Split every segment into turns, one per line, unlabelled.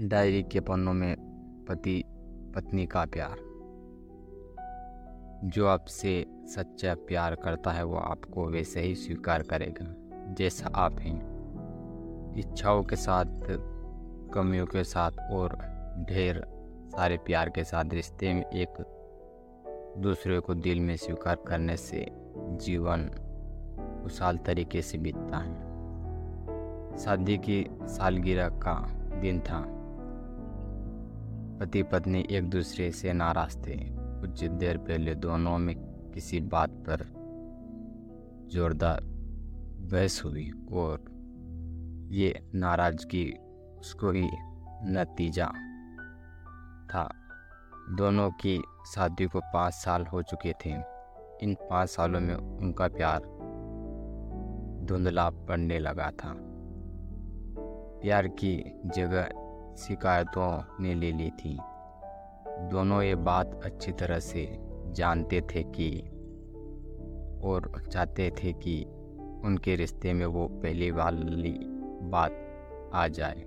Diary के पन्नों में पति, पत्नी का प्यार। जो आपसे सच्चा प्यार करता है, वो आपको वैसे ही स्वीकार करेगा, जैसा आप हैं। इच्छाओं के साथ, कमियों के साथ और ढेर सारे प्यार के साथ रिश्ते में एक दूसरे को दिल में स्वीकार करने से जीवन खुशहाल तरीके से बीतता है। शादी की सालगिरह का दिन था। पति पत्नी एक दूसरे से नाराज़ थे। कुछ देर पहले दोनों में किसी बात पर जोरदार बहस हुई और ये नाराज़गी उसको ही नतीजा था। दोनों की शादी को पाँच साल हो चुके थे। इन पाँच सालों में उनका प्यार धुंधला पड़ने लगा था। प्यार की जगह शिकायतों ने ले ली थी। दोनों ये बात अच्छी तरह से जानते थे कि और चाहते थे कि उनके रिश्ते में वो पहली वाली बात आ जाए,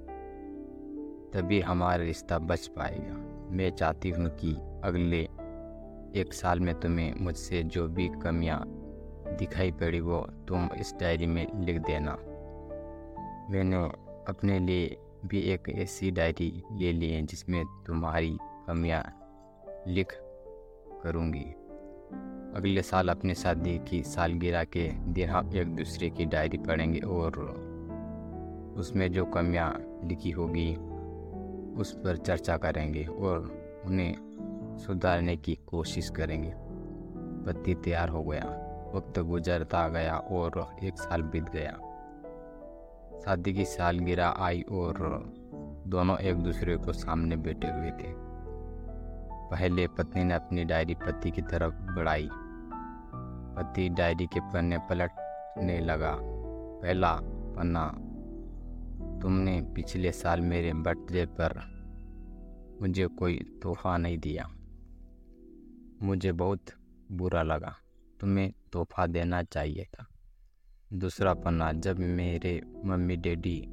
तभी हमारा रिश्ता बच पाएगा। मैं चाहती हूँ कि अगले एक साल में तुम्हें मुझसे जो भी कमियाँ दिखाई पड़ी वो तुम इस डायरी में लिख देना। मैंने अपने लिए भी एक ऐसी डायरी ले ली जिसमें तुम्हारी कमियाँ लिख करूँगी। अगले साल अपनी शादी की सालगिरह के दिन हम एक दूसरे की डायरी पढ़ेंगे और उसमें जो कमियाँ लिखी होगी, उस पर चर्चा करेंगे और उन्हें सुधारने की कोशिश करेंगे। पति तैयार हो गया, वक्त गुजरता गया और एक साल बीत गया। शादी की सालगिरह आई और दोनों एक दूसरे को सामने बैठे हुए थे। पहले पत्नी ने अपनी डायरी पति की तरफ़ बढ़ाई। पति डायरी के पन्ने पलटने लगा। पहला पन्ना, तुमने पिछले साल मेरे बर्थडे पर मुझे कोई तोहफा नहीं दिया। मुझे बहुत बुरा लगा। तुम्हें तोहफा देना चाहिए था। दूसरा पन्ना, जब मेरे मम्मी डैडी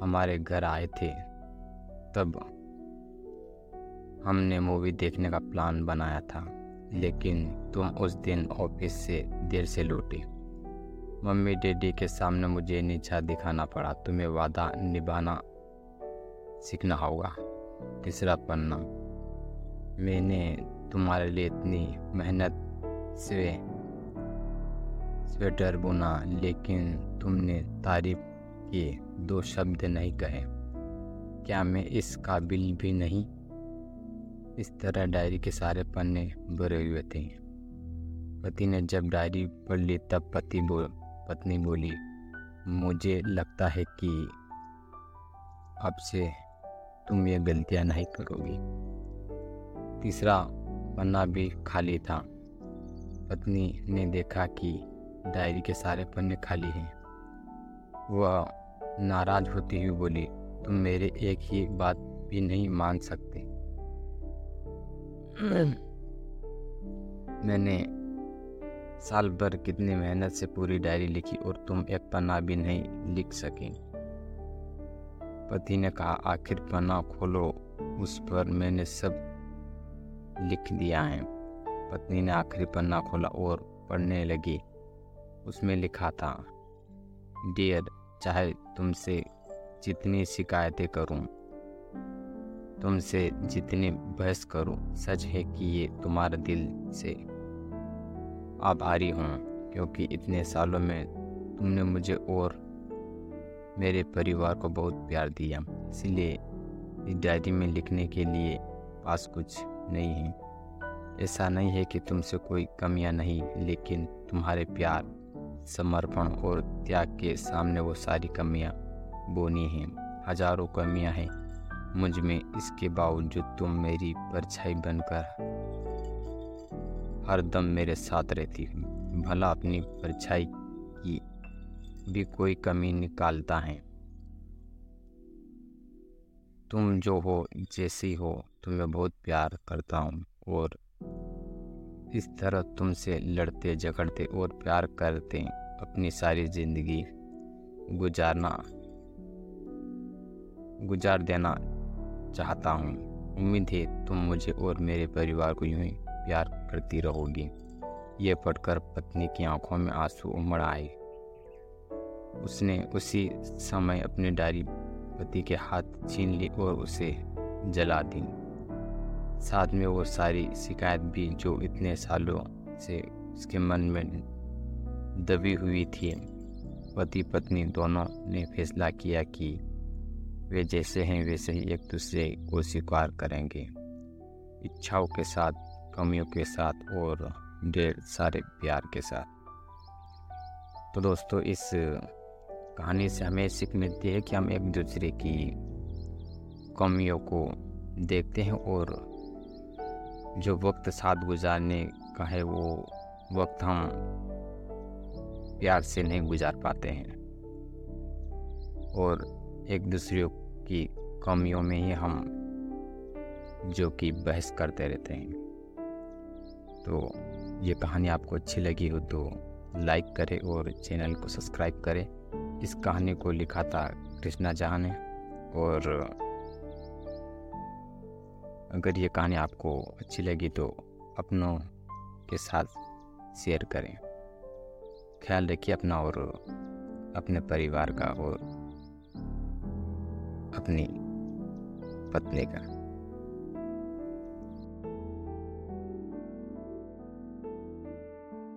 हमारे घर आए थे, तब हमने मूवी देखने का प्लान बनाया था, लेकिन तुम उस दिन ऑफ़िस से देर से लौटे। मम्मी डैडी के सामने मुझे नीचा दिखाना पड़ा, तुम्हें वादा निभाना सीखना होगा। तीसरा पन्ना, मैंने तुम्हारे लिए इतनी मेहनत से स्वेटर बुना लेकिन तुमने तारीफ़ के दो शब्द नहीं कहे। क्या मैं इस काबिल भी नहीं? इस तरह डायरी के सारे पन्ने भरे हुए थे। पति ने जब डायरी पढ़ ली, तब पति बोल पत्नी बोली, मुझे लगता है कि अब से तुम ये गलतियाँ नहीं करोगी। तीसरा पन्ना भी खाली था। पत्नी ने देखा कि डायरी के सारे पन्ने खाली हैं। वह नाराज़ होती हुई बोली, तुम मेरे एक ही बात भी नहीं मान सकते। मैंने साल भर कितनी मेहनत से पूरी डायरी लिखी और तुम एक पन्ना भी नहीं लिख सके। पति ने कहा, आखिर पन्ना खोलो, उस पर मैंने सब लिख दिया है। पत्नी ने आखिरी पन्ना खोला और पढ़ने लगी। उसमें लिखा था डियर चाहे तुमसे जितनी शिकायतें करूँ, तुमसे जितनी बहस करूँ, सच है कि ये तुम्हारे दिल से आभारी हूँ क्योंकि इतने सालों में तुमने मुझे और मेरे परिवार को बहुत प्यार दिया। इसलिए इस डायरी में लिखने के लिए पास कुछ नहीं है। ऐसा नहीं है कि तुमसे कोई कमियाँ नहीं लेकिन तुम्हारे प्यार समर्पण और त्याग के सामने वो सारी कमियाँ, बोनी हैं, हज़ारों कमियाँ हैं। मुझमें इसके बावजूद तुम मेरी परछाई बनकर हर दम मेरे साथ रहती हो। भला अपनी परछाई की भी कोई कमी निकालता है। तुम जो हो, जैसी हो, तुम्हें बहुत प्यार करता हूँ और इस तरह तुमसे लड़ते, झगड़ते और प्यार करते अपनी सारी ज़िंदगी गुजारना, गुजार देना चाहता हूँ। उम्मीद है तुम मुझे और मेरे परिवार को यूँ ही प्यार करती रहोगी। ये पढ़कर पत्नी की आँखों में आँसू उमड़ आए। उसने उसी समय अपनी डायरी पति के हाथ छीन ली और उसे जला दी। साथ में वो सारी शिकायत भी जो इतने सालों से उसके मन में दबी हुई थी, पति पत्नी दोनों ने फैसला किया कि वे जैसे हैं, वैसे ही एक दूसरे को स्वीकार करेंगे। इच्छाओं के साथ, कमियों के साथ और ढेर सारे प्यार के साथ। तो दोस्तों, इस कहानी से हमें सीख मिलती है कि हम एक दूसरे की कमियों को देखते हैं और जो वक्त साथ गुजारने का है, वो वक्त हम प्यार से नहीं गुजार पाते हैं। और एक दूसरे की कमियों में ही हम जो कि बहस करते रहते हैं। तो ये कहानी आपको अच्छी लगी हो तो लाइक करें और चैनल को सब्सक्राइब करें। इस कहानी को लिखा था कृष्णा जहाँ ने और अगर ये कहानी आपको अच्छी लगी तो अपनों के साथ शेयर करें। ख्याल रखिए अपना और अपने परिवार का और अपनी पत्नी का।